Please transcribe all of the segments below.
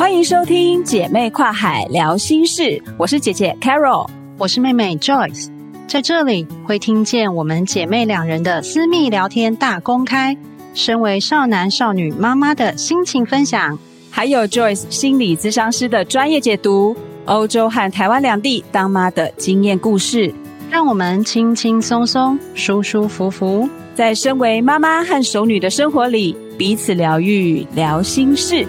欢迎收听姐妹跨海聊心事，我是姐姐 Carol，我是妹妹 Joyce，在这里会听见我们姐妹两人的私密聊天大公开，身为少男少女妈妈的心情分享，还有 Joyce 心理咨商师的专业解读，欧洲和台湾两地当妈的经验故事，让我们轻轻松松、舒舒服服，在身为妈妈和熟女的生活里彼此疗愈，聊心事。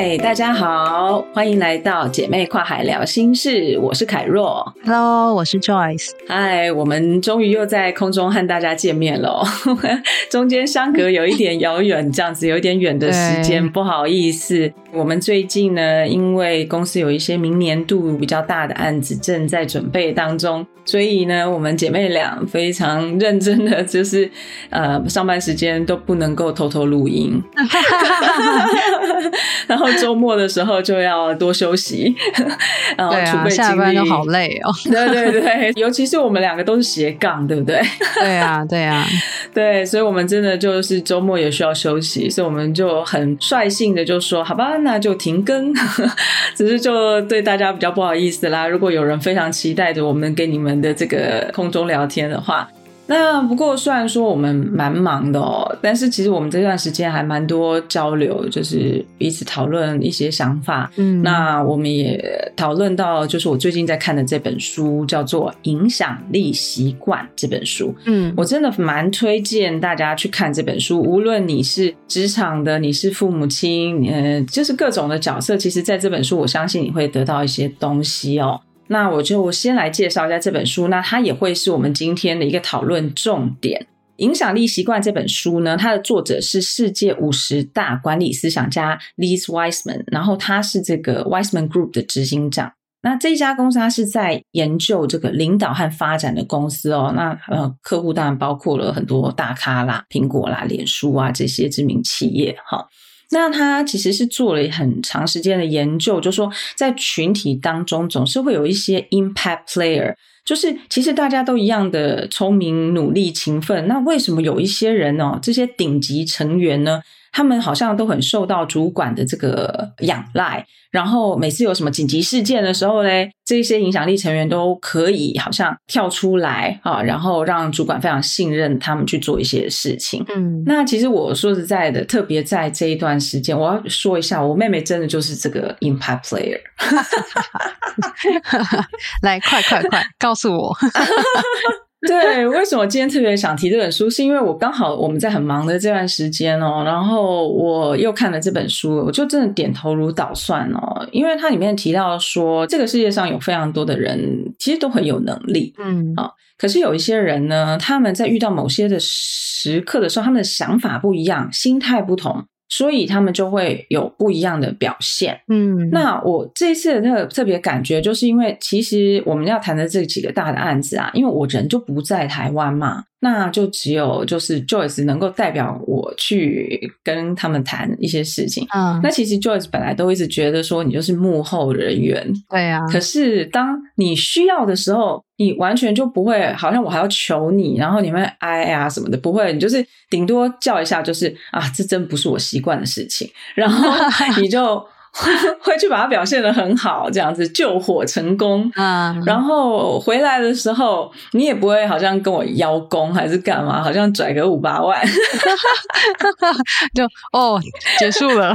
嗨，大家好，欢迎来到姐妹跨海聊心事。我是凯若，Hello，我是 Joyce。嗨，我们终于又在空中和大家见面了，中间相隔有一点遥远，这样子有一点远的时间，不好意思。我们最近呢，因为公司有一些明年度比较大的案子正在准备当中，所以呢，我们姐妹俩非常认真的，就是呃，上班时间都不能够偷偷录音。然后周末的时候就要多休息，然后储备精力。下班都好累哦。对对对，尤其是我们两个都是斜杠，对不对？对啊，对啊，对，所以我们真的就是周末也需要休息，所以我们就很率性的就说，好吧，那就停更。只是就对大家比较不好意思啦。如果有人非常期待着我们跟你们的这个空中聊天的话。那不过虽然说我们蛮忙的哦，但是其实我们这段时间还蛮多交流，就是彼此讨论一些想法。嗯，那我们也讨论到，就是我最近在看的这本书叫做《影响力习惯》这本书。嗯，我真的蛮推荐大家去看这本书，无论你是职场的，你是父母亲，呃，就是各种的角色，其实在这本书，我相信你会得到一些东西哦。那我就先来介绍一下这本书，那它也会是我们今天的一个讨论重点。影响力习惯这本书呢，它的作者是世界五十大管理思想家 Liz Wiseman，然后他是这个 Wiseman Group 的执行长。那这一家公司，它是在研究这个领导和发展的公司哦。那呃，客户当然包括了很多大咖啦，苹果啦、脸书啊这些知名企业哈。那他其实是做了很长时间的研究，就说在群体当中总是会有一些 impact player，就是其实大家都一样的聪明、努力、勤奋，那为什么有一些人哦，这些顶级成员呢？他们好像都很受到主管的这个仰赖，然后每次有什么紧急事件的时候嘞，这些影响力成员都可以好像跳出来啊，然后让主管非常信任他们去做一些事情。嗯，那其实我说实在的，特别在这一段时间，我要说一下，我妹妹真的就是这个 impact player。来，快快快，告诉我。对，为什么今天特别想提这本书？是因为我刚好我们在很忙的这段时间哦，然后我又看了这本书，我就真的点头如捣蒜哦。因为它里面提到说，这个世界上有非常多的人，其实都很有能力，嗯啊，可是有一些人呢，他们在遇到某些的时刻的时候，他们的想法不一样，心态不同。所以他们就会有不一样的表现。嗯，那我这一次的特特别感觉，就是因为其实我们要谈的这几个大的案子啊，因为我人就不在台湾嘛。那就只有就是 Joyce 能够代表我去跟他们谈一些事情。嗯，那其实 Joyce 本来都一直觉得说你就是幕后人员。对啊。可是当你需要的时候，你完全就不会，好像我还要求你，然后你们哎呀什么的，不会，你就是顶多叫一下，就是啊，这真不是我习惯的事情，然后 你就。会去把它表现的很好，这样子救火成功啊！然后回来的时候，你也不会好像跟我邀功还是干嘛，好像拽个五八万，就哦结束了，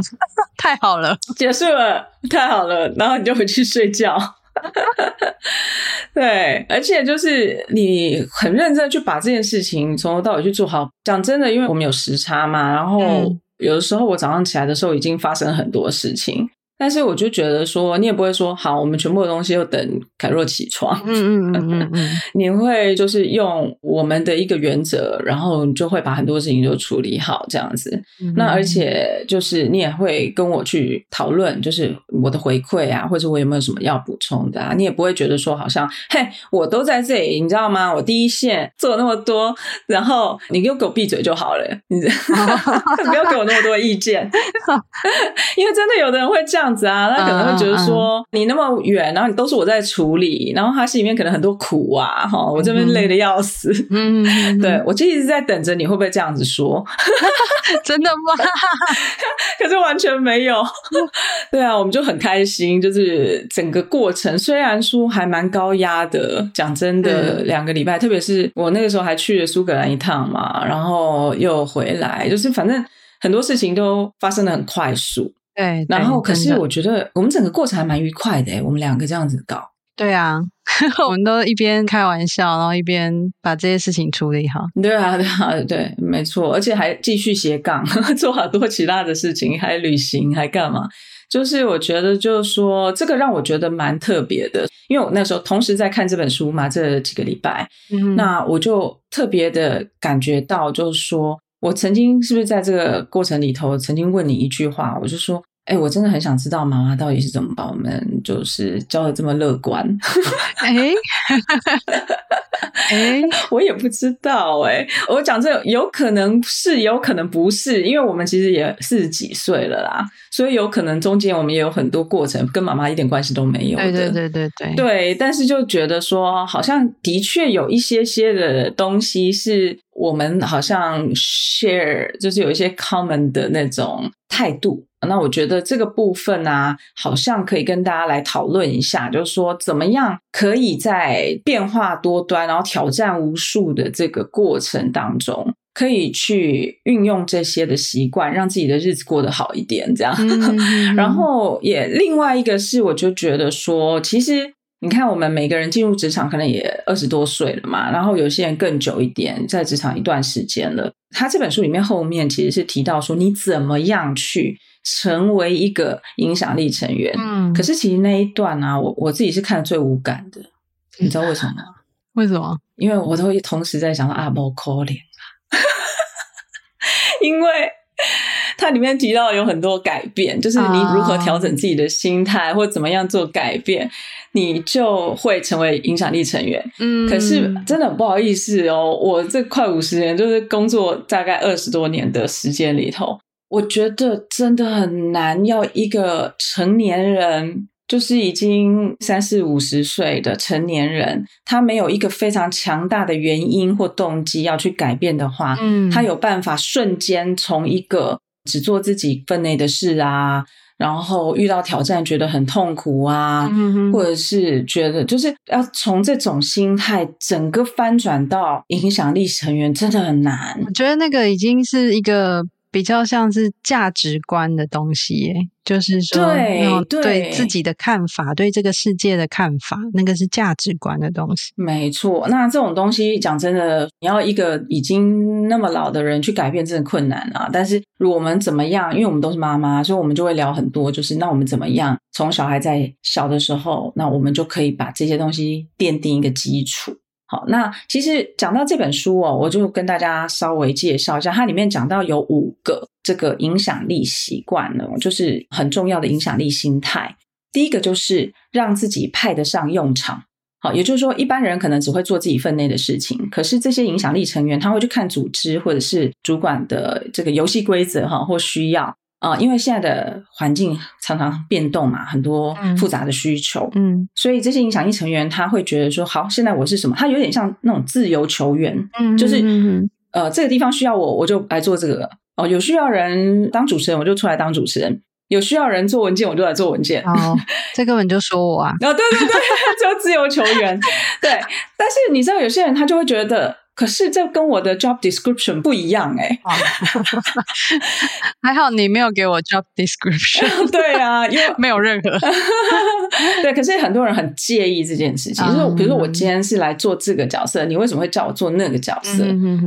太好了，结束了，太好了，然后你就回去睡觉。对，而且就是你很认真去把这件事情从头到尾去做好。讲真的，因为我们有时差嘛，然后。有的时候我早上起来的时候已经发生很多事情，但是我就觉得说，你也不会说好，我们全部的东西又等凯若起床。嗯嗯嗯嗯嗯，你会就是用我们的一个原则，然后你就会把很多事情就处理好这样子。那而且就是你也会跟我去讨论，就是我的回馈啊，或者我有没有什么要补充的啊？你也不会觉得说好像嘿，我都在这里，你知道吗？我第一线做那么多，然后你就给我闭嘴就好了，你 不要给我那么多意见，因为真的有的人会这样。样子啊，他可能会觉得说、uh, uh, 你那么远，然后你都是我在处理，然后他心里面可能很多苦啊，哈，我这边累的要死，嗯、mm，hmm. 对我就一直在等着你会不会这样子说，真的吗？可是完全没有，对啊，我们就很开心，就是整个过程虽然说还蛮高压的，讲真的，两、嗯、个礼拜，特别是我那个时候还去了苏格兰一趟嘛，然后又回来，就是反正很多事情都发生的很快速。对，然后可是我觉得我们整个过程还蛮愉快的，我们两个这样子搞。对啊，我们都一边开玩笑，然后一边把这些事情处理好。对啊，对啊，对，没错，而且还继续斜杠，做好多其他的事情，还旅行，还干嘛？就是我觉得，就是说这个让我觉得蛮特别的，因为我那时候同时在看这本书嘛，这几个礼拜，嗯，那我就特别的感觉到，就是说。我曾经是不是在这个过程里头，曾经问你一句话，我就说，哎，我真的很想知道妈妈到底是怎么把我们就是教的这么乐观。哎，哎，我也不知道哎，我讲这有可能是，有可能不是，因为我们其实也四十几岁了啦，所以有可能中间我们也有很多过程跟妈妈一点关系都没有的。对对对对对，对，但是就觉得说，好像的确有一些些的东西是。我们好像 share 就是有一些 common 的那种态度，那我觉得这个部分呢、啊，好像可以跟大家来讨论一下，就是说怎么样可以在变化多端，然后挑战无数的这个过程当中，可以去运用这些的习惯，让自己的日子过得好一点，这样。嗯、然后也另外一个是，我就觉得说，其实。你看，我们每个人进入职场可能也二十多岁了嘛，然后有些人更久一点，在职场一段时间了。他这本书里面后面其实是提到说，你怎么样去成为一个影响力成员。嗯，可是其实那一段呢、啊，我我自己是看的最无感的。你知道为什么吗？为什么？因为我都会同时在想到啊，不可怜啊，因为。它里面提到有很多改变，就是你如何调整自己的心态，uh, 或怎么样做改变，你就会成为影响力成员。嗯，可是真的很不好意思哦，我这快五十年，就是工作大概二十多年的时间里头，我觉得真的很难，要一个成年人，就是已经三四五十岁的成年人，他没有一个非常强大的原因或动机要去改变的话，嗯，他有办法瞬间从一个。只做自己分内的事啊，然后遇到挑战觉得很痛苦啊，或者是觉得就是要从这种心态整个翻转到影响力成员，真的很难。我觉得那个已经是一个。比较像是价值观的东西耶，就是说，对对，自己的看法，对这个世界的看法，那个是价值观的东西。没错，那这种东西讲真的，你要一个已经那么老的人去改变，真的困难啊。但是，如果我们怎么样，因为我们都是妈妈，所以我们就会聊很多，就是那我们怎么样，从小孩在小的时候，那我们就可以把这些东西奠定一个基础。好，那其实讲到这本书哦，我就跟大家稍微介绍一下，它里面讲到有五个这个影响力习惯呢，就是很重要的影响力心态。第一个就是让自己派得上用场。好，也就是说，一般人可能只会做自己分内的事情，可是这些影响力成员他会去看组织或者是主管的这个游戏规则哈，或需要。啊，因为现在的环境常常变动嘛，很多复杂的需求，嗯，嗯，所以这些影响力成员他会觉得说，好，现在我是什么？他有点像那种自由球员，嗯，就是呃，这个地方需要我，我就来做这个。哦，有需要人当主持人，我就出来当主持人；有需要人做文件，我就来做文件。哦，这根本就说我啊！啊、哦，对对对，就自由球员。对，但是你知道，有些人他就会觉得。可是这跟我的 job description 不一样哎、欸，还好你没有给我 job description。对啊，因为 没有任何。对，可是很多人很介意这件事情，就是比如说我今天是来做这个角色，你为什么会叫我做那个角色？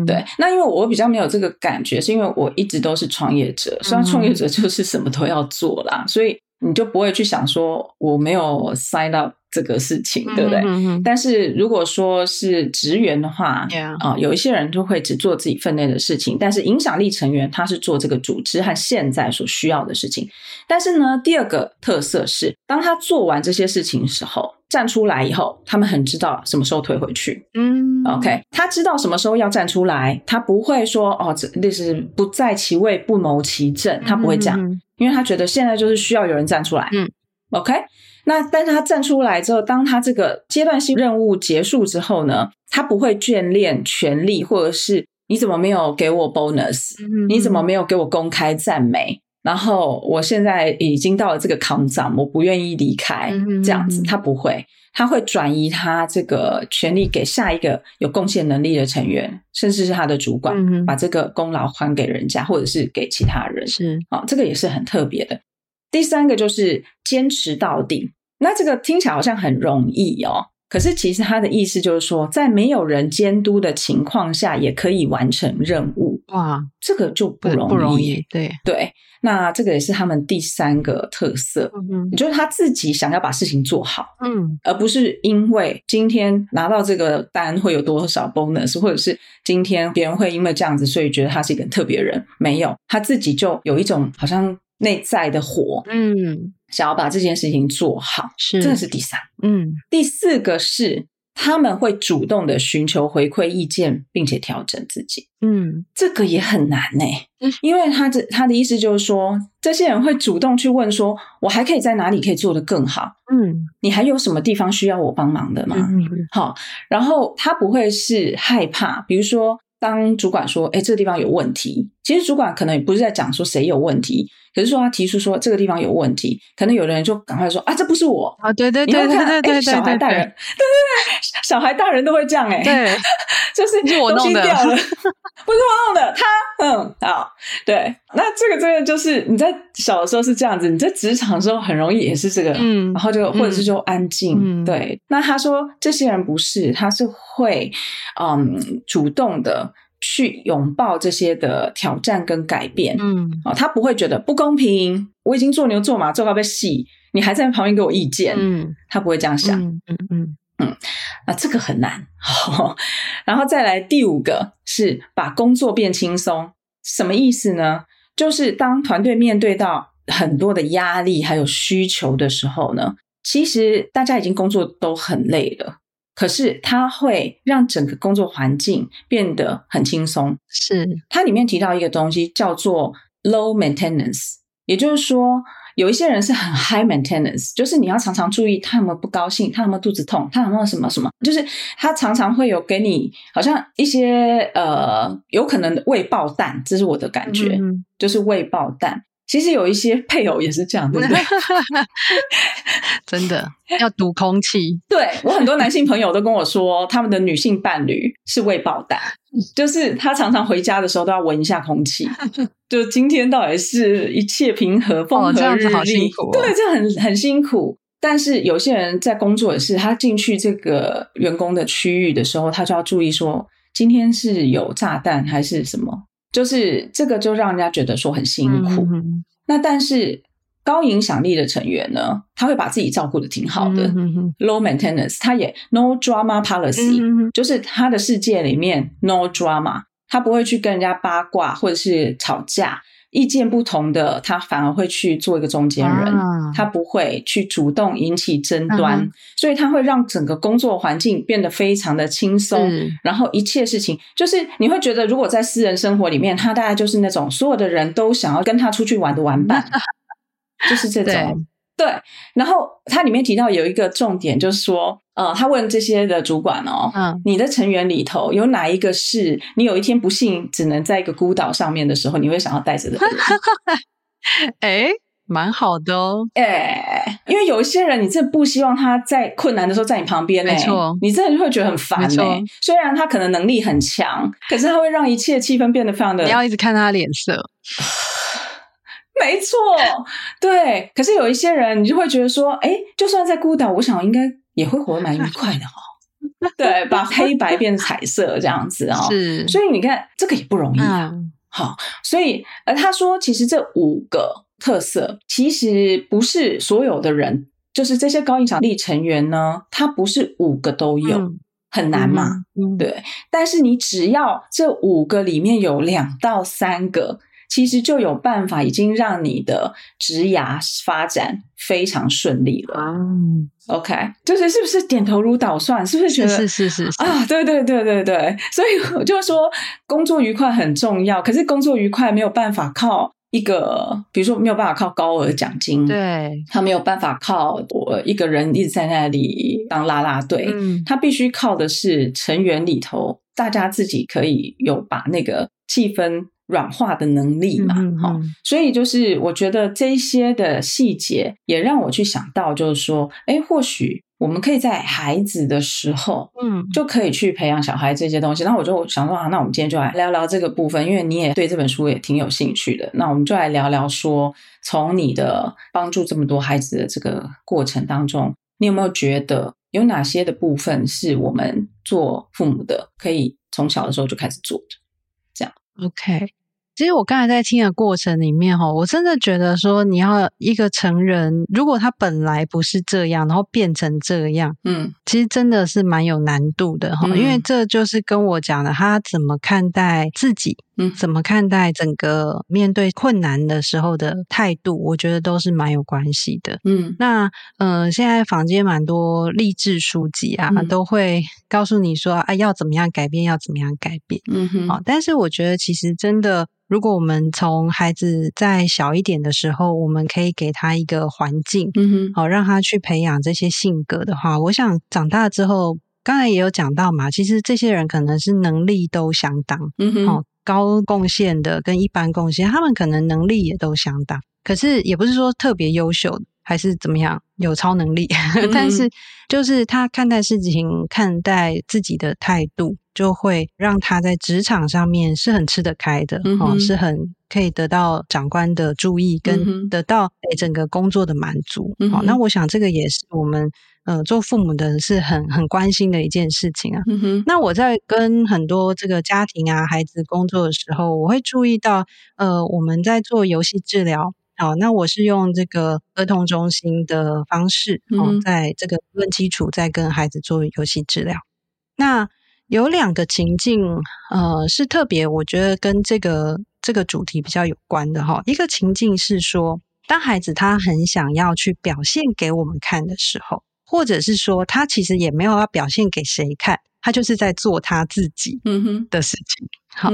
对，那因为我比较没有这个感觉，是因为我一直都是创业者，虽然创业者就是什么都要做啦，所以你就不会去想说我没有 sign up 这个事情，对不对？嗯嗯，但是如果说是职员的话，啊有一些人就会只做自己分内的事情，但是影响力成员他是做这个组织和现在所需要的事情。但是呢，第二个特色是，当他做完这些事情的时候，站出来以后，他们很知道什么时候退回去。嗯，OK，他知道什么时候要站出来，他不会说哦，这那是不在其位不谋其政，他不会讲，嗯、因为他觉得现在就是需要有人站出来。嗯，OK，那但是他站出来之后，当他这个阶段性任务结束之后呢，他不会眷恋权力，或者是你怎么没有给我 bonus，嗯、你怎么没有给我公开赞美？然后我现在已经到了这个康长，我不愿意离开，这样子他不会，他会转移他这个权利给下一个有贡献能力的成员，甚至是他的主管，把这个功劳还给人家，或者是给其他人。是啊，这个也是很特别的。第三个就是坚持到底，那这个听起来好像很容易哦。可是，其实他的意思就是说，在没有人监督的情况下，也可以完成任务。哇，这个就不容易，不容易。对。对，那这个也是他们第三个特色，嗯，就是他自己想要把事情做好，嗯，而不是因为今天拿到这个单会有多少 bonus，或者是今天别人会因为这样子，所以觉得他是一个特别人。没有，他自己就有一种好像内在的火，嗯。想要把这件事情做好，是，这是第三。嗯，第四个是他们会主动的寻求回馈意见，并且调整自己。嗯，这个也很难呢，因为他这他的意思就是说，这些人会主动去问说，我还可以在哪里可以做得更好？嗯，你还有什么地方需要我帮忙的吗？嗯，好，然后他不会是害怕，比如说。当主管说：“哎，这个地方有问题。”其实主管可能也不是在讲说谁有问题，可是说他提出说这个地方有问题，可能有的人就赶快说：“啊，这不是我啊！”对对对对对对对，小孩大人，对对对，小孩大人都会这样哎，对，就是我弄的，不是我弄的，他嗯好，对，那这个这个就是你在小的时候是这样子，你在职场的时候很容易也是这个，嗯，然后就或者是就安静，对。那他说这些人不是，他是会嗯主动的。去拥抱这些的挑战跟改变，嗯，哦，他不会觉得不公平。我已经做牛做马做到被戏，你还在旁边给我意见，嗯，他不会这样想，嗯嗯嗯嗯，那这个很难。哦，然后再来第五个是把工作变轻松，什么意思呢？就是当团队面对到很多的压力还有需求的时候呢，其实大家已经工作都很累了。可是它会让整个工作环境变得很轻松。是，它里面提到一个东西叫做 low maintenance，也就是说，有一些人是很 high maintenance，就是你要常常注意他有没有不高兴，他有没有肚子痛，他有没有什么什么，就是他常常会有给你好像一些呃有可能的未爆弹，这是我的感觉，嗯、就是未爆弹。其实有一些配偶也是这样，对不对？真的要读空气。对，我很多男性朋友都跟我说，他们的女性伴侣是未爆弹，就是他常常回家的时候都要闻一下空气，就今天到底是一切平和，风和日丽。哦，这样子好辛苦哦。对，这很很辛苦。但是有些人在工作也是，他进去这个员工的区域的时候，他就要注意说，今天是有炸弹还是什么。就是这个，就让人家觉得说很辛苦。嗯、那但是高影响力的成员呢，他会把自己照顾的挺好的。嗯、Low maintenance，他也 no drama policy，、嗯、就是他的世界里面 no drama，他不会去跟人家八卦或者是吵架。意见不同的他反而会去做一个中间人，啊、他不会去主动引起争端，嗯、所以他会让整个工作环境变得非常的轻松。然后一切事情就是你会觉得，如果在私人生活里面，他大概就是那种所有的人都想要跟他出去玩的玩伴，就是这种。对，然后它里面提到有一个重点，就是说，呃，他问这些的主管哦，嗯，你的成员里头有哪一个是你有一天不幸只能在一个孤岛上面的时候，你会想要带着的？哎，蛮好的哦，哎，因为有一些人，你真的不希望他在困难的时候在你旁边，没错，你真的就会觉得很烦，没错。虽然他可能能力很强，可是他会让一切气氛变得非常的，你要一直看他的脸色。没错，对。可是有一些人，你就会觉得说，哎，就算在孤岛，我想应该也会活得蛮愉快的哦。对，把黑白变彩色这样子哦。是，所以你看，这个也不容易啊。嗯、好，所以而他说，其实这五个特色，其实不是所有的人，就是这些高影响力成员呢，他不是五个都有，嗯、很难嘛，嗯，对。但是你只要这五个里面有两到三个。其实就有办法，已经让你的职涯发展非常顺利了。嗯，OK，就是是不是点头如捣蒜？是不是觉得是是是，是啊？对对对对对，所以我就说工作愉快很重要。可是工作愉快没有办法靠一个，比如说没有办法靠高额奖金，对，他没有办法靠我一个人一直在那里当啦啦队。嗯，他必须靠的是成员里头大家自己可以有把那个气氛。软化的能力嘛，好、嗯嗯，所以就是我觉得这些的细节也让我去想到，就是说，哎，或许我们可以在孩子的时候，嗯，就可以去培养小孩这些东西。那我就想说啊，那我们今天就来聊聊这个部分，因为你也对这本书也挺有兴趣的。那我们就来聊聊说，从你的帮助这么多孩子的这个过程当中，你有没有觉得有哪些的部分是我们做父母的可以从小的时候就开始做的？这样，OK。其实我刚才在听的过程里面，哈，我真的觉得说，你要一个成人，如果他本来不是这样，然后变成这样，嗯，其实真的是蛮有难度的，哈、嗯，因为这就是跟我讲的，他怎么看待自己，嗯，怎么看待整个面对困难的时候的态度，我觉得都是蛮有关系的，嗯，那，呃，现在坊间蛮多励志书籍啊，嗯、都会告诉你说，啊，要怎么样改变，要怎么样改变，嗯哼，好，但是我觉得其实真的。如果我们从孩子再小一点的时候，我们可以给他一个环境，嗯哼，好让他去培养这些性格的话，我想长大之后，刚才也有讲到嘛，其实这些人可能是能力都相当，嗯哼，哦高贡献的跟一般贡献，他们可能能力也都相当，可是也不是说特别优秀还是怎么样有超能力，嗯、但是就是他看待事情、看待自己的态度。就会让他在职场上面是很吃得开的，嗯、哦，是很可以得到长官的注意，跟得到整个工作的满足。嗯、好，那我想这个也是我们呃做父母的是很很关心的一件事情啊。嗯、那我在跟很多这个家庭啊孩子工作的时候，我会注意到，呃，我们在做游戏治疗，好，那我是用这个儿童中心的方式，哦，嗯、在这个论基础，在跟孩子做游戏治疗，那。有两个情境，呃，是特别，我觉得跟这个这个主题比较有关的哈。一个情境是说，当孩子他很想要去表现给我们看的时候，或者是说他其实也没有要表现给谁看，他就是在做他自己的事情。好，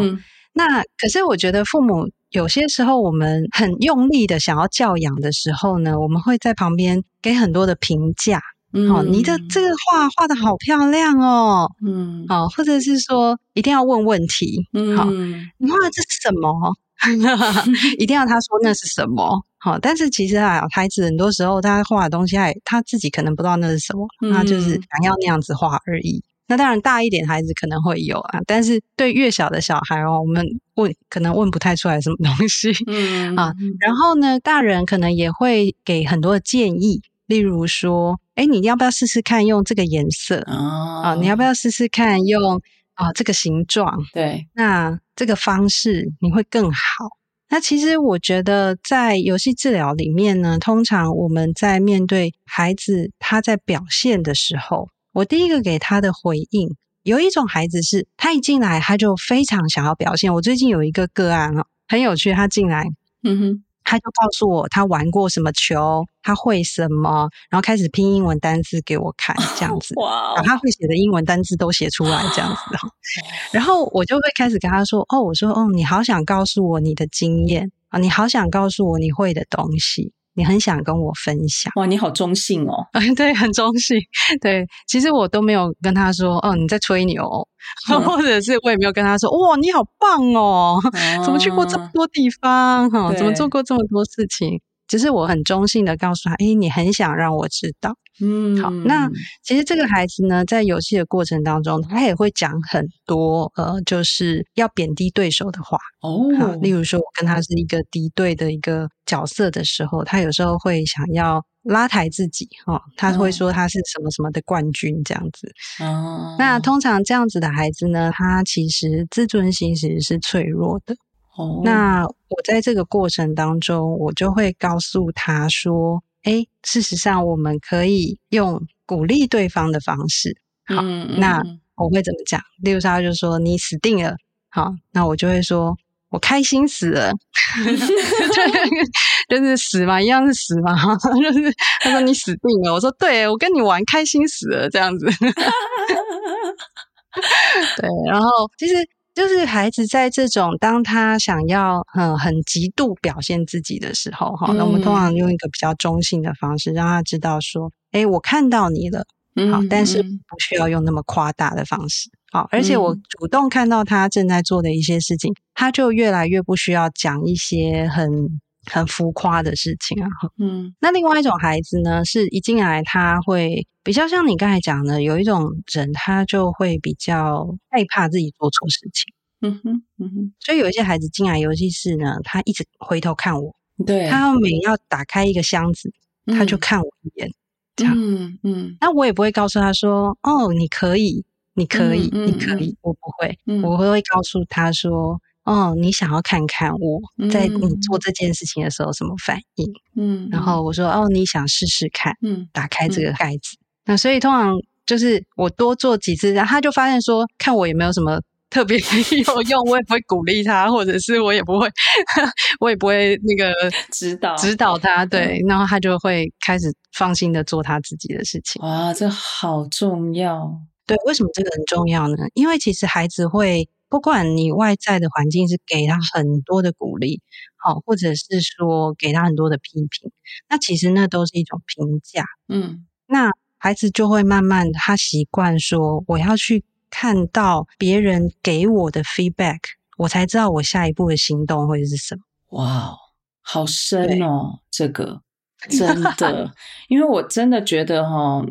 那可是我觉得父母有些时候我们很用力的想要教养的时候呢，我们会在旁边给很多的评价。嗯，好，你的这个画画的好漂亮哦。嗯，好，或者是说一定要问问题。嗯，好，你画的这是什么？一定要他说那是什么？好，但是其实啊，孩子很多时候他画的东西，他他自己可能不知道那是什么，嗯、他就是想要那样子画而已。那当然，大一点孩子可能会有啊，但是对越小的小孩哦，我们问可能问不太出来什么东西。嗯啊，然后呢，大人可能也会给很多的建议。例如说，哎，你要不要试试看用这个颜色啊？啊，你要不要试试看用啊这个形状？对，那这个方式你会更好。那其实我觉得，在游戏治疗里面呢，通常我们在面对孩子他在表现的时候，我第一个给他的回应，有一种孩子是他一进来他就非常想要表现。我最近有一个个案啊，很有趣，他进来，嗯哼。他就告诉我他玩过什么球，他会什么，然后开始拼英文单字给我看，这样子，哇，把他会写的英文单字都写出来，这样子。然后我就会开始跟他说：“哦，我说，哦，你好想告诉我你的经验啊，你好想告诉我你会的东西。”你很想跟我分享。哇，你好中性哦！对，很中性。对，其实我都没有跟他说，哦，你在吹牛，嗯、或者是我也没有跟他说，哇，你好棒哦，嗯、怎么去过这么多地方？哈、嗯，怎么做过这么多事情？只是我很中性的告诉他，诶，你很想让我知道。嗯，好，那其实这个孩子呢，在游戏的过程当中，他也会讲很多呃，就是要贬低对手的话哦。例如说，我跟他是一个敌对的一个角色的时候，他有时候会想要拉抬自己哦，他会说他是什么什么的冠军这样子。哦，那通常这样子的孩子呢，他其实自尊心其实是脆弱的。哦，那我在这个过程当中，我就会告诉他说：“哎，事实上我们可以用鼓励对方的方式。好，那我会怎么讲？例如说，他就说你死定了。好，那我就会说我开心死了，就是死嘛，一样是死嘛。就是他说你死定了，我说对，我跟你玩开心死了这样子。对，然后其实。就是孩子在这种当他想要嗯很极度表现自己的时候，哈、嗯，那我们通常用一个比较中性的方式，让他知道说，哎，我看到你了，好，但是不需要用那么夸大的方式，好，而且我主动看到他正在做的一些事情，他就越来越不需要讲一些很很浮夸的事情啊，嗯，那另外一种孩子呢，是一进来他会比较像你刚才讲的，有一种人他就会比较害怕自己做错事情，嗯哼，嗯哼，所以有一些孩子进来游戏室呢，他一直回头看我，对，他每要打开一个箱子，他就看我一眼，这样，嗯嗯，那我也不会告诉他说，哦，你可以，你可以，你可以，我不会，我会会告诉他说。哦，你想要看看我在你做这件事情的时候什么反应？嗯，然后我说哦，你想试试看，嗯，打开这个盖子。嗯、那所以通常就是我多做几次，然后他就发现说，看我也没有什么特别 有用，我也不会鼓励他，或者是我也不会，我也不会那个 指导指导他，对，然后他就会开始放心的做他自己的事情。哇，这好重要！对，为什么这个很重要呢？因为其实孩子会。不管你外在的环境是给他很多的鼓励，好，或者是说给他很多的批评，那其实那都是一种评价。嗯，那孩子就会慢慢他习惯说，我要去看到别人给我的 feedback，我才知道我下一步的行动会是什么。哇，好深哦，这个真 的，因为我真的觉得哈。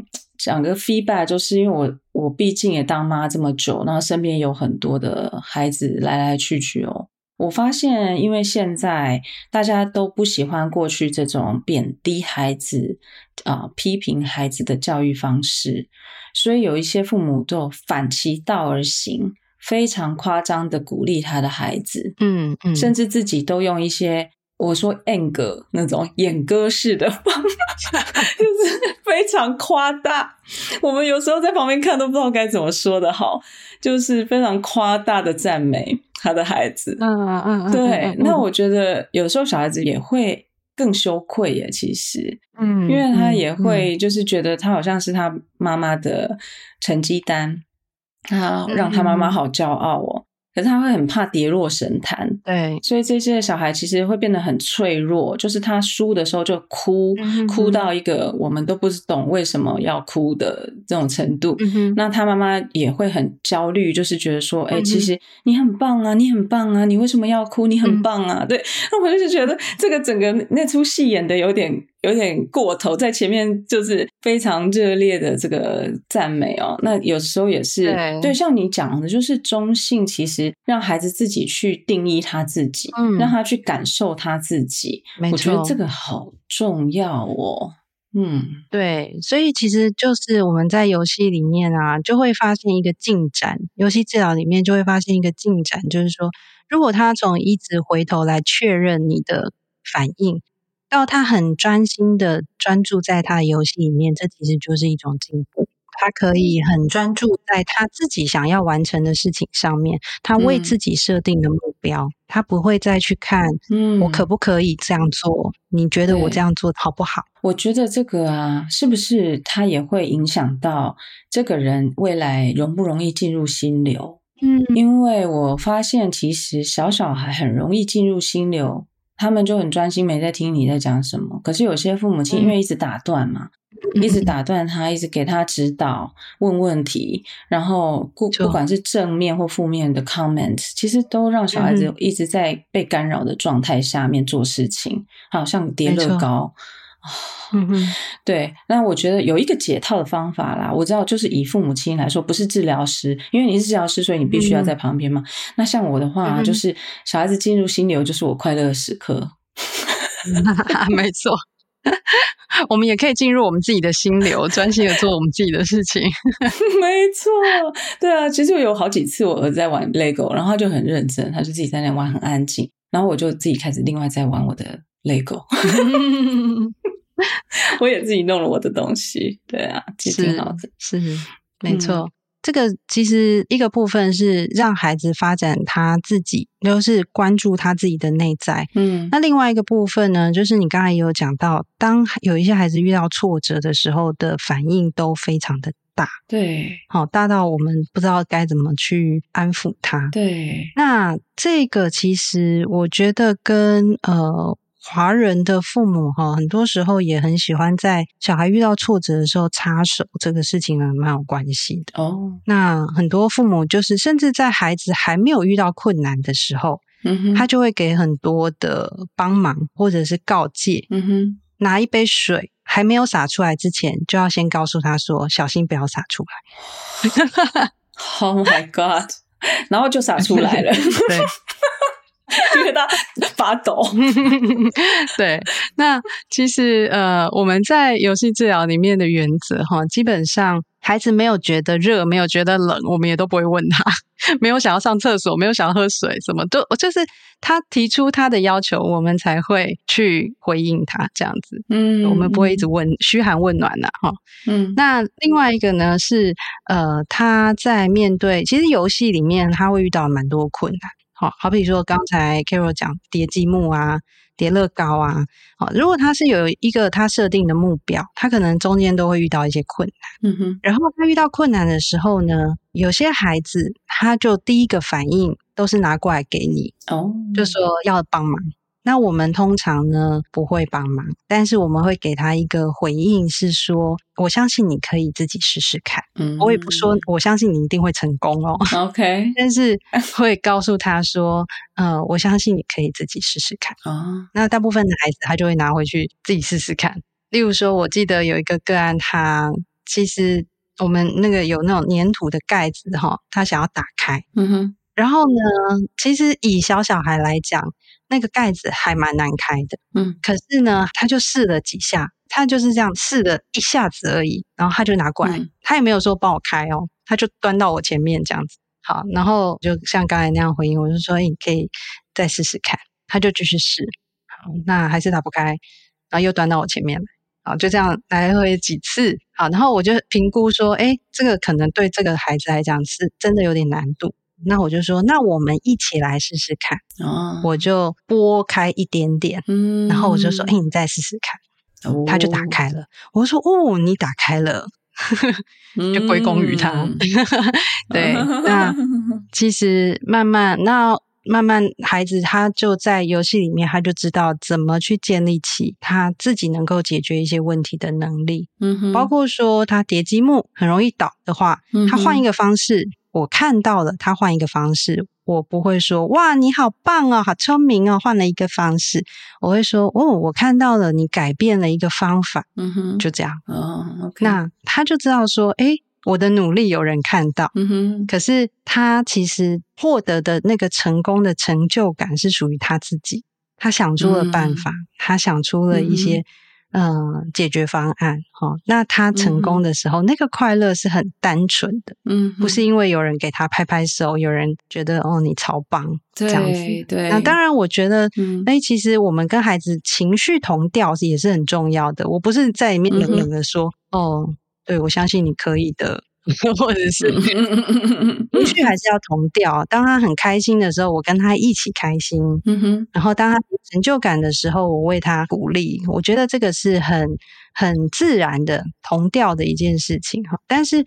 讲个 feedback，就是因为我我毕竟也当妈这么久，然后身边有很多的孩子来来去去哦。我发现，因为现在大家都不喜欢过去这种贬低孩子啊、呃、批评孩子的教育方式，所以有一些父母就反其道而行，非常夸张的鼓励他的孩子，嗯嗯，甚至自己都用一些。我说 anger 那种演歌式的方法，就是 非常夸大。我们有时候在旁边看都不知道该怎么说的好，就是非常夸大的赞美他的孩子。嗯嗯嗯，对。那我觉得有时候小孩子也会更羞愧耶，其实，嗯，因为他也会就是觉得他好像是他妈妈的成绩单，他让他妈妈好骄傲哦。可是他会很怕跌落神坛，对，所以这些小孩其实会变得很脆弱，就是他输的时候就哭，嗯、哭到一个我们都不懂为什么要哭的这种程度。嗯、那他妈妈也会很焦虑，就是觉得说，哎、欸，其实你很棒啊，你很棒啊，你为什么要哭？你很棒啊，嗯、对。那我就是觉得这个整个那出戏演的有点。有点过头，在前面就是非常热烈的这个赞美哦。那有时候也是对，对，像你讲的，就是中性，其实让孩子自己去定义他自己，嗯，让他去感受他自己。没错，我觉得这个好重要哦。嗯，对，所以其实就是我们在游戏里面啊，就会发现一个进展。游戏治疗里面就会发现一个进展，就是说，如果他从一直回头来确认你的反应。到他很专心的专注在他的游戏里面，这其实就是一种进步。他可以很专注在他自己想要完成的事情上面，他为自己设定的目标，嗯、他不会再去看，嗯，我可不可以这样做？嗯、你觉得我这样做好不好？我觉得这个啊，是不是他也会影响到这个人未来容不容易进入心流？嗯，因为我发现其实小小孩很容易进入心流。他们就很专心，没在听你在讲什么。可是有些父母亲因为一直打断嘛，嗯、一直打断他，一直给他指导、问问题，然后不不管是正面或负面的 comment，其实都让小孩子一直在被干扰的状态下面做事情，好像叠乐高。嗯 哼，对，那我觉得有一个解套的方法啦。我知道，就是以父母亲来说，不是治疗师，因为你是治疗师，所以你必须要在旁边嘛。嗯、那像我的话，嗯、就是小孩子进入心流，就是我快乐的时刻。没错，我们也可以进入我们自己的心流，专心的做我们自己的事情。没错，对啊，其实我有好几次我儿子在玩 Lego，然后他就很认真，他就自己在那玩，很安静，然后我就自己开始另外在玩我的 Lego，我也自己弄了我的东西。对啊，其实挺好的，是，是没错。嗯这个其实一个部分是让孩子发展他自己，就是关注他自己的内在。嗯，那另外一个部分呢，就是你刚才也有讲到，当有一些孩子遇到挫折的时候的反应都非常的大。对，好，大到我们不知道该怎么去安抚他。对，那这个其实我觉得跟呃。华人的父母哈，很多时候也很喜欢在小孩遇到挫折的时候插手，这个事情呢蛮有关系的哦。那很多父母就是，甚至在孩子还没有遇到困难的时候，嗯哼，他就会给很多的帮忙或者是告诫，嗯哼，拿一杯水还没有洒出来之前，就要先告诉他说：“小心不要洒出来。”Oh my god！然后就洒出来了。对。因为他发抖，对。那其实呃，我们在游戏治疗里面的原则哈，基本上孩子没有觉得热，没有觉得冷，我们也都不会问他；没有想要上厕所，没有想要喝水，什么都就是他提出他的要求，我们才会去回应他这样子。嗯，我们不会一直问嘘寒问暖的哈。嗯，那另外一个呢是呃，他在面对其实游戏里面他会遇到蛮多困难。好，好比说刚才 Carol 讲叠积木啊、叠乐高啊，好，如果他是有一个他设定的目标，他可能中间都会遇到一些困难。嗯哼，然后他遇到困难的时候呢，有些孩子他就第一个反应都是拿过来给你，哦，就说要帮忙。那我们通常呢不会帮忙，但是我们会给他一个回应，是说我相信你可以自己试试看。嗯，我也不说我相信你一定会成功哦。OK，但是会告诉他说，呃，我相信你可以自己试试看。哦，那大部分的孩子他就会拿回去自己试试看。例如说，我记得有一个个案，他其实我们那个有那种粘土的盖子哈，他想要打开。嗯哼，然后呢，其实以小小孩来讲。那个盖子还蛮难开的，嗯，可是呢，他就试了几下，他就是这样试了一下子而已，然后他就拿过来，嗯、他也没有说帮我开哦，他就端到我前面这样子，好，然后就像刚才那样回应，我就说，你可以再试试看，他就继续试，好，那还是打不开，然后又端到我前面来，好，就这样来回几次，好，然后我就评估说，诶，这个可能对这个孩子来讲是真的有点难度。那我就说，那我们一起来试试看。哦，我就拨开一点点，嗯，然后我就说，哎，你再试试看。哦，他就打开了。我说，哦，你打开了，就归功于他。嗯、对，那其实慢慢，那慢慢，孩子他就在游戏里面，他就知道怎么去建立起他自己能够解决一些问题的能力。包括说他叠积木很容易倒的话，他换一个方式。我看到了，他换一个方式，我不会说哇，你好棒哦，好聪明哦，换了一个方式。我会说哦，我看到了，你改变了一个方法，嗯哼，就这样。哦，okay，那他就知道说，诶，我的努力有人看到，嗯哼。可是他其实获得的那个成功的成就感是属于他自己，他想出了办法，嗯、他想出了一些。嗯，解决方案哈，那他成功的时候，嗯、那个快乐是很单纯的，嗯，不是因为有人给他拍拍手，有人觉得哦你超棒这样子，对。那当然，我觉得，嗯，哎，其实我们跟孩子情绪同调也是很重要的。我不是在里面冷冷的说，嗯、哦，对，我相信你可以的。或者是情绪还是要同调。当他很开心的时候，我跟他一起开心。嗯哼。然后当他有成就感的时候，我为他鼓励。我觉得这个是很很自然的同调的一件事情哈。但是，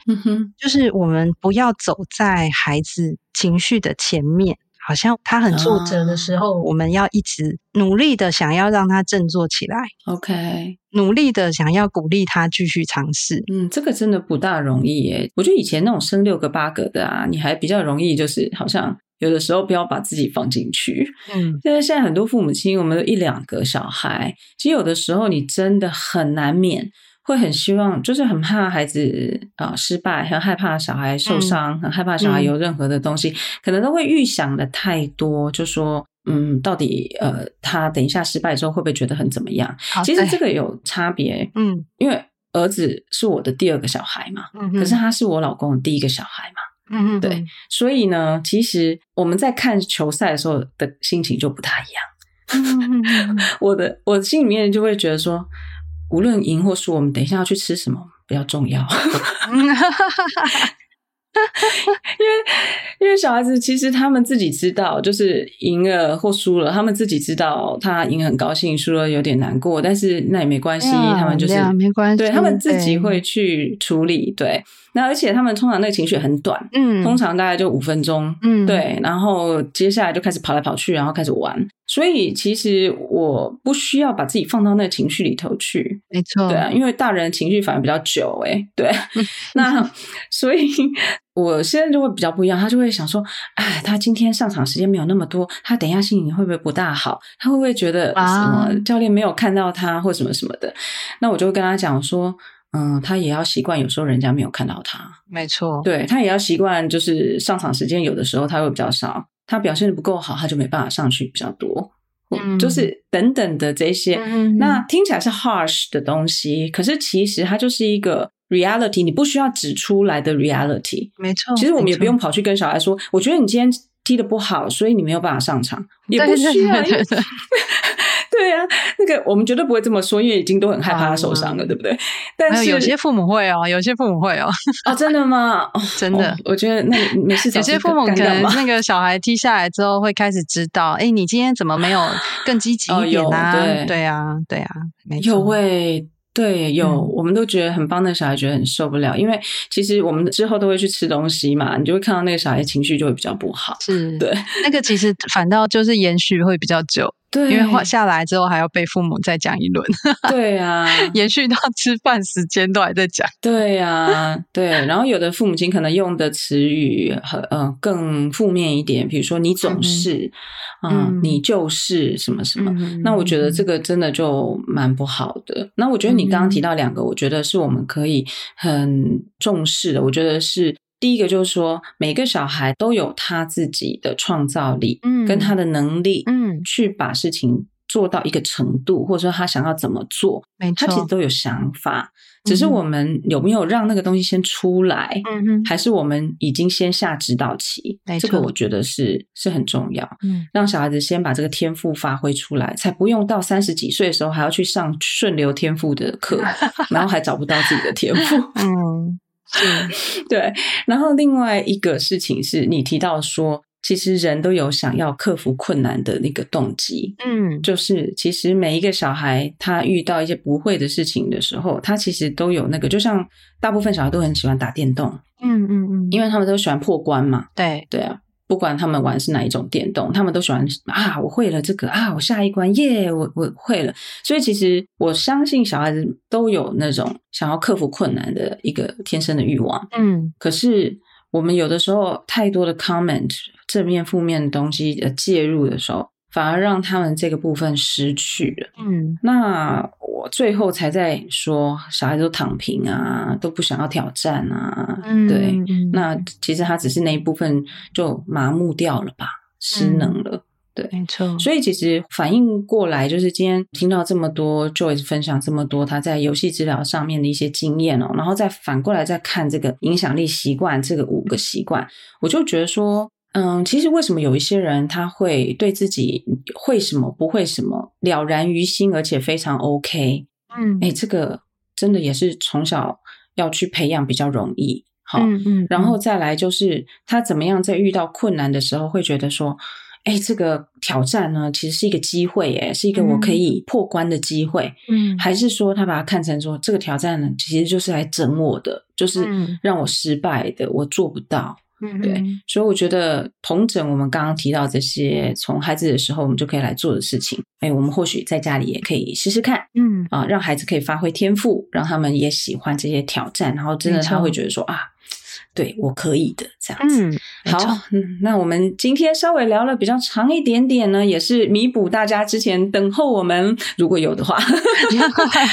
就是我们不要走在孩子情绪的前面。好像他很挫折的时候，哦，我们要一直努力的想要让他振作起来。OK，努力的想要鼓励他继续尝试。嗯，这个真的不大容易耶。我觉得以前那种生六个八个的啊，你还比较容易，就是好像有的时候不要把自己放进去。嗯，但是现在很多父母亲，我们有一两个小孩，其实有的时候你真的很难免。会很希望，就是很怕孩子啊、呃、失败，很害怕小孩受伤，嗯、很害怕小孩有任何的东西，嗯、可能都会预想的太多，就说嗯，到底呃，他等一下失败之后会不会觉得很怎么样？其实这个有差别，嗯，因为儿子是我的第二个小孩嘛，嗯，可是他是我老公的第一个小孩嘛，嗯嗯，对，所以呢，其实我们在看球赛的时候的心情就不太一样。嗯、我的我的心里面就会觉得说，无论赢或输，我们等一下要去吃什么比较重要。因为因为小孩子其实他们自己知道，就是赢了或输了，他们自己知道他赢很高兴，输了有点难过，但是那也没关系，嗯、他们就是没关系，对他们自己会去处理。对，对那而且他们通常那个情绪很短，嗯，通常大概就五分钟，嗯，对，然后接下来就开始跑来跑去，然后开始玩。所以其实我不需要把自己放到那个情绪里头去，没错，对啊，因为大人情绪反而比较久，诶对，那所以。我现在就会比较不一样，他就会想说，哎，他今天上场时间没有那么多，他等一下心情会不会不大好？他会不会觉得什么教练没有看到他或什么什么的？那我就会跟他讲说，嗯，他也要习惯有时候人家没有看到他，没错，对，他也要习惯，就是上场时间有的时候他会比较少，他表现的不够好，他就没办法上去比较多，嗯，就是等等的这些，嗯，那听起来是 harsh 的东西，可是其实它就是一个。reality，你不需要指出来的 reality，没错。其实我们也不用跑去跟小孩说，我觉得你今天踢的不好，所以你没有办法上场，也不需要。对呀、啊，那个我们绝对不会这么说，因为已经都很害怕他受伤了，嗯、对不对？但是有些父母会哦，有些父母会哦。啊，真的吗？哦、真的、哦，我觉得那没事。有些父母可能那个小孩踢下来之后，会开始知道，哎，你今天怎么没有更积极一点啊？哦、对对啊，对啊，没错。有会。对，有、嗯，我们都觉得很棒。那个小孩觉得很受不了，因为其实我们之后都会去吃东西嘛，你就会看到那个小孩情绪就会比较不好。是，对，那个其实反倒就是延续会比较久，对，因为下来之后还要被父母再讲一轮。对啊，延续到吃饭时间都还在讲。对啊，对。然后有的父母亲可能用的词语很呃更负面一点，比如说你总是。嗯嗯，你就是什么什么，嗯，那我觉得这个真的就蛮不好的。那我觉得你刚刚提到两个，我觉得是我们可以很重视的。我觉得是第一个，就是说每个小孩都有他自己的创造力，嗯，跟他的能力，嗯，去把事情做到一个程度，或者说他想要怎么做，没错，他其实都有想法。只是我们有没有让那个东西先出来，嗯哼，还是我们已经先下指导棋？这个我觉得是是很重要，嗯，让小孩子先把这个天赋发挥出来，才不用到三十几岁的时候还要去上顺流天赋的课，然后还找不到自己的天赋，嗯，是，对。然后另外一个事情是你提到说。其实人都有想要克服困难的那个动机，嗯，就是其实每一个小孩他遇到一些不会的事情的时候，他其实都有那个，就像大部分小孩都很喜欢打电动，嗯嗯嗯，因为他们都喜欢破关嘛，对对啊，不管他们玩是哪一种电动，他们都喜欢啊，我会了这个啊，我下一关耶，我我会了，所以其实我相信小孩子都有那种想要克服困难的一个天生的欲望，嗯，可是我们有的时候太多的 comment。正面、负面的东西的介入的时候，反而让他们这个部分失去了。嗯，那我最后才在说，小孩子都躺平啊，都不想要挑战啊。嗯，对，那其实他只是那一部分就麻木掉了吧，失能了。嗯、对，没错。所以其实反应过来，就是今天听到这么多 Joyce 分享这么多他在游戏治疗上面的一些经验哦，然后再反过来再看这个影响力习惯这个五个习惯，我就觉得说。嗯，其实为什么有一些人他会对自己会什么不会什么了然于心，而且非常 OK？嗯，哎，这个真的也是从小要去培养比较容易。好，嗯嗯，然后再来就是他怎么样在遇到困难的时候会觉得说，哎，这个挑战呢其实是一个机会，哎，是一个我可以破关的机会。嗯，还是说他把它看成说这个挑战呢其实就是来整我的，就是让我失败的，我做不到。对，所以我觉得同整我们刚刚提到这些，从孩子的时候我们就可以来做的事情，哎，我们或许在家里也可以试试看，嗯。啊，让孩子可以发挥天赋，让他们也喜欢这些挑战，然后真的他会觉得说啊，对我可以的这样子。嗯，好，嗯，那我们今天稍微聊了比较长一点点呢，也是弥补大家之前等候我们如果有的话，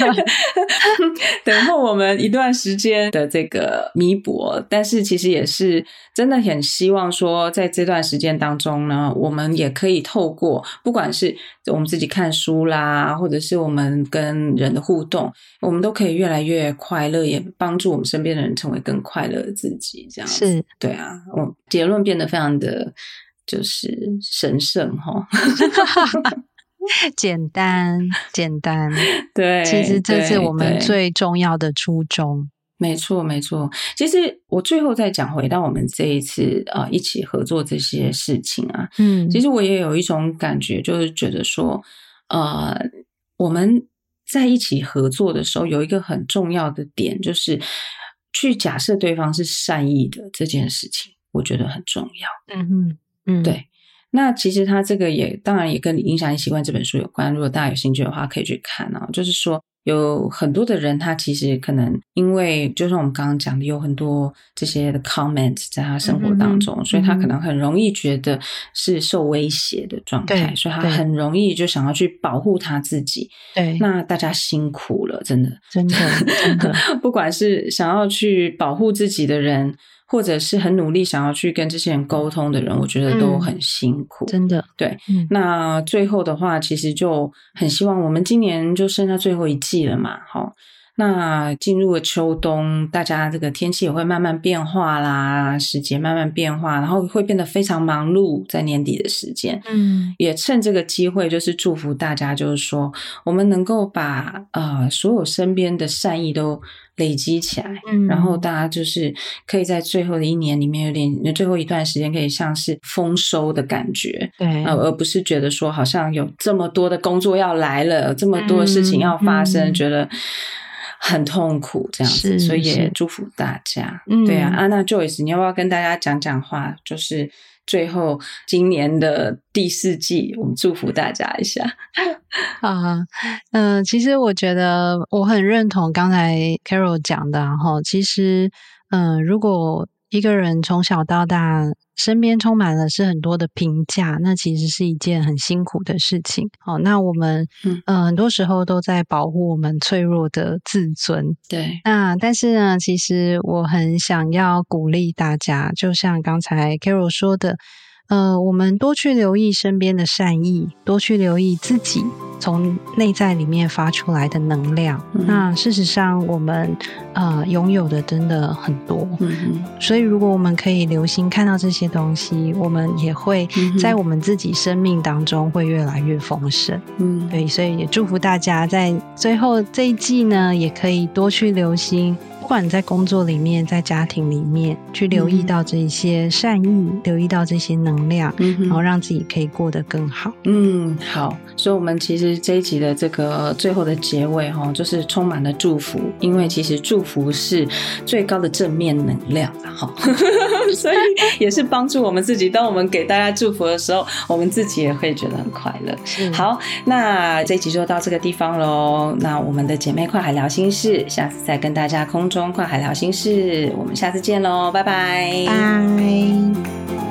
等候我们一段时间的这个弥补。但是其实也是真的很希望说，在这段时间当中呢，我们也可以透过不管是我们自己看书啦，或者是我们跟人的互动，我们都可以越来越快乐，也帮助我们身边的人成为更快乐的自己。这样是。对啊，我结论变得非常的就是神圣哈，简 单简单，对，其实这是我们最重要的初衷。没错，没错。其实我最后再讲回到我们这一次啊、呃，一起合作这些事情啊，嗯，其实我也有一种感觉，就是觉得说，呃，我们在一起合作的时候，有一个很重要的点，就是去假设对方是善意的这件事情，我觉得很重要。嗯嗯嗯，对。那其实他这个也当然也跟你影响你习惯这本书有关，如果大家有兴趣的话，可以去看啊，就是说。有很多的人，他其实可能因为，就像我们刚刚讲的，有很多这些的 comment 在他生活当中，嗯、所以他可能很容易觉得是受威胁的状态，所以他很容易就想要去保护他自己。对，那大家辛苦了，真的，真的，真的，不管是想要去保护自己的人。或者是很努力想要去跟这些人沟通的人，我觉得都很辛苦，嗯、真的。对，嗯、那最后的话，其实就很希望我们今年就剩下最后一季了嘛，好。那进入了秋冬，大家这个天气也会慢慢变化啦，时节慢慢变化，然后会变得非常忙碌，在年底的时间，嗯，也趁这个机会，就是祝福大家，就是说我们能够把呃所有身边的善意都累积起来，嗯，然后大家就是可以在最后的一年里面，有点最后一段时间，可以像是丰收的感觉，对，呃，而不是觉得说好像有这么多的工作要来了，这么多的事情要发生，嗯、觉得。很痛苦这样子，所以也祝福大家。嗯，对啊，安娜 Joyce，你要不要跟大家讲讲话？就是最后今年的第四季，我们祝福大家一下。啊，嗯、其实我觉得我很认同刚才 Carol 讲的，哈其实，嗯、如果一个人从小到大，身边充满了是很多的评价，那其实是一件很辛苦的事情。好，那我们嗯、呃，很多时候都在保护我们脆弱的自尊。对，那但是呢，其实我很想要鼓励大家，就像刚才 Carol 说的。呃，我们多去留意身边的善意，多去留意自己从内在里面发出来的能量。嗯、那事实上，我们呃拥有的真的很多。嗯，所以如果我们可以留心看到这些东西，我们也会在我们自己生命当中会越来越丰盛。嗯，对，所以也祝福大家在最后这一季呢，也可以多去留心。不管在工作里面，在家庭里面，去留意到这些善意，嗯、留意到这些能量，嗯、然后让自己可以过得更好。嗯，好。所以，我们其实这一集的这个最后的结尾，哈，就是充满了祝福，因为其实祝福是最高的正面能量，哈。所以也是帮助我们自己。当我们给大家祝福的时候，我们自己也会觉得很快乐。好，那这一集就到这个地方喽。那我们的姐妹跨海聊心事，下次再跟大家空中。跨海聊心事，我们下次见喽，拜拜，拜。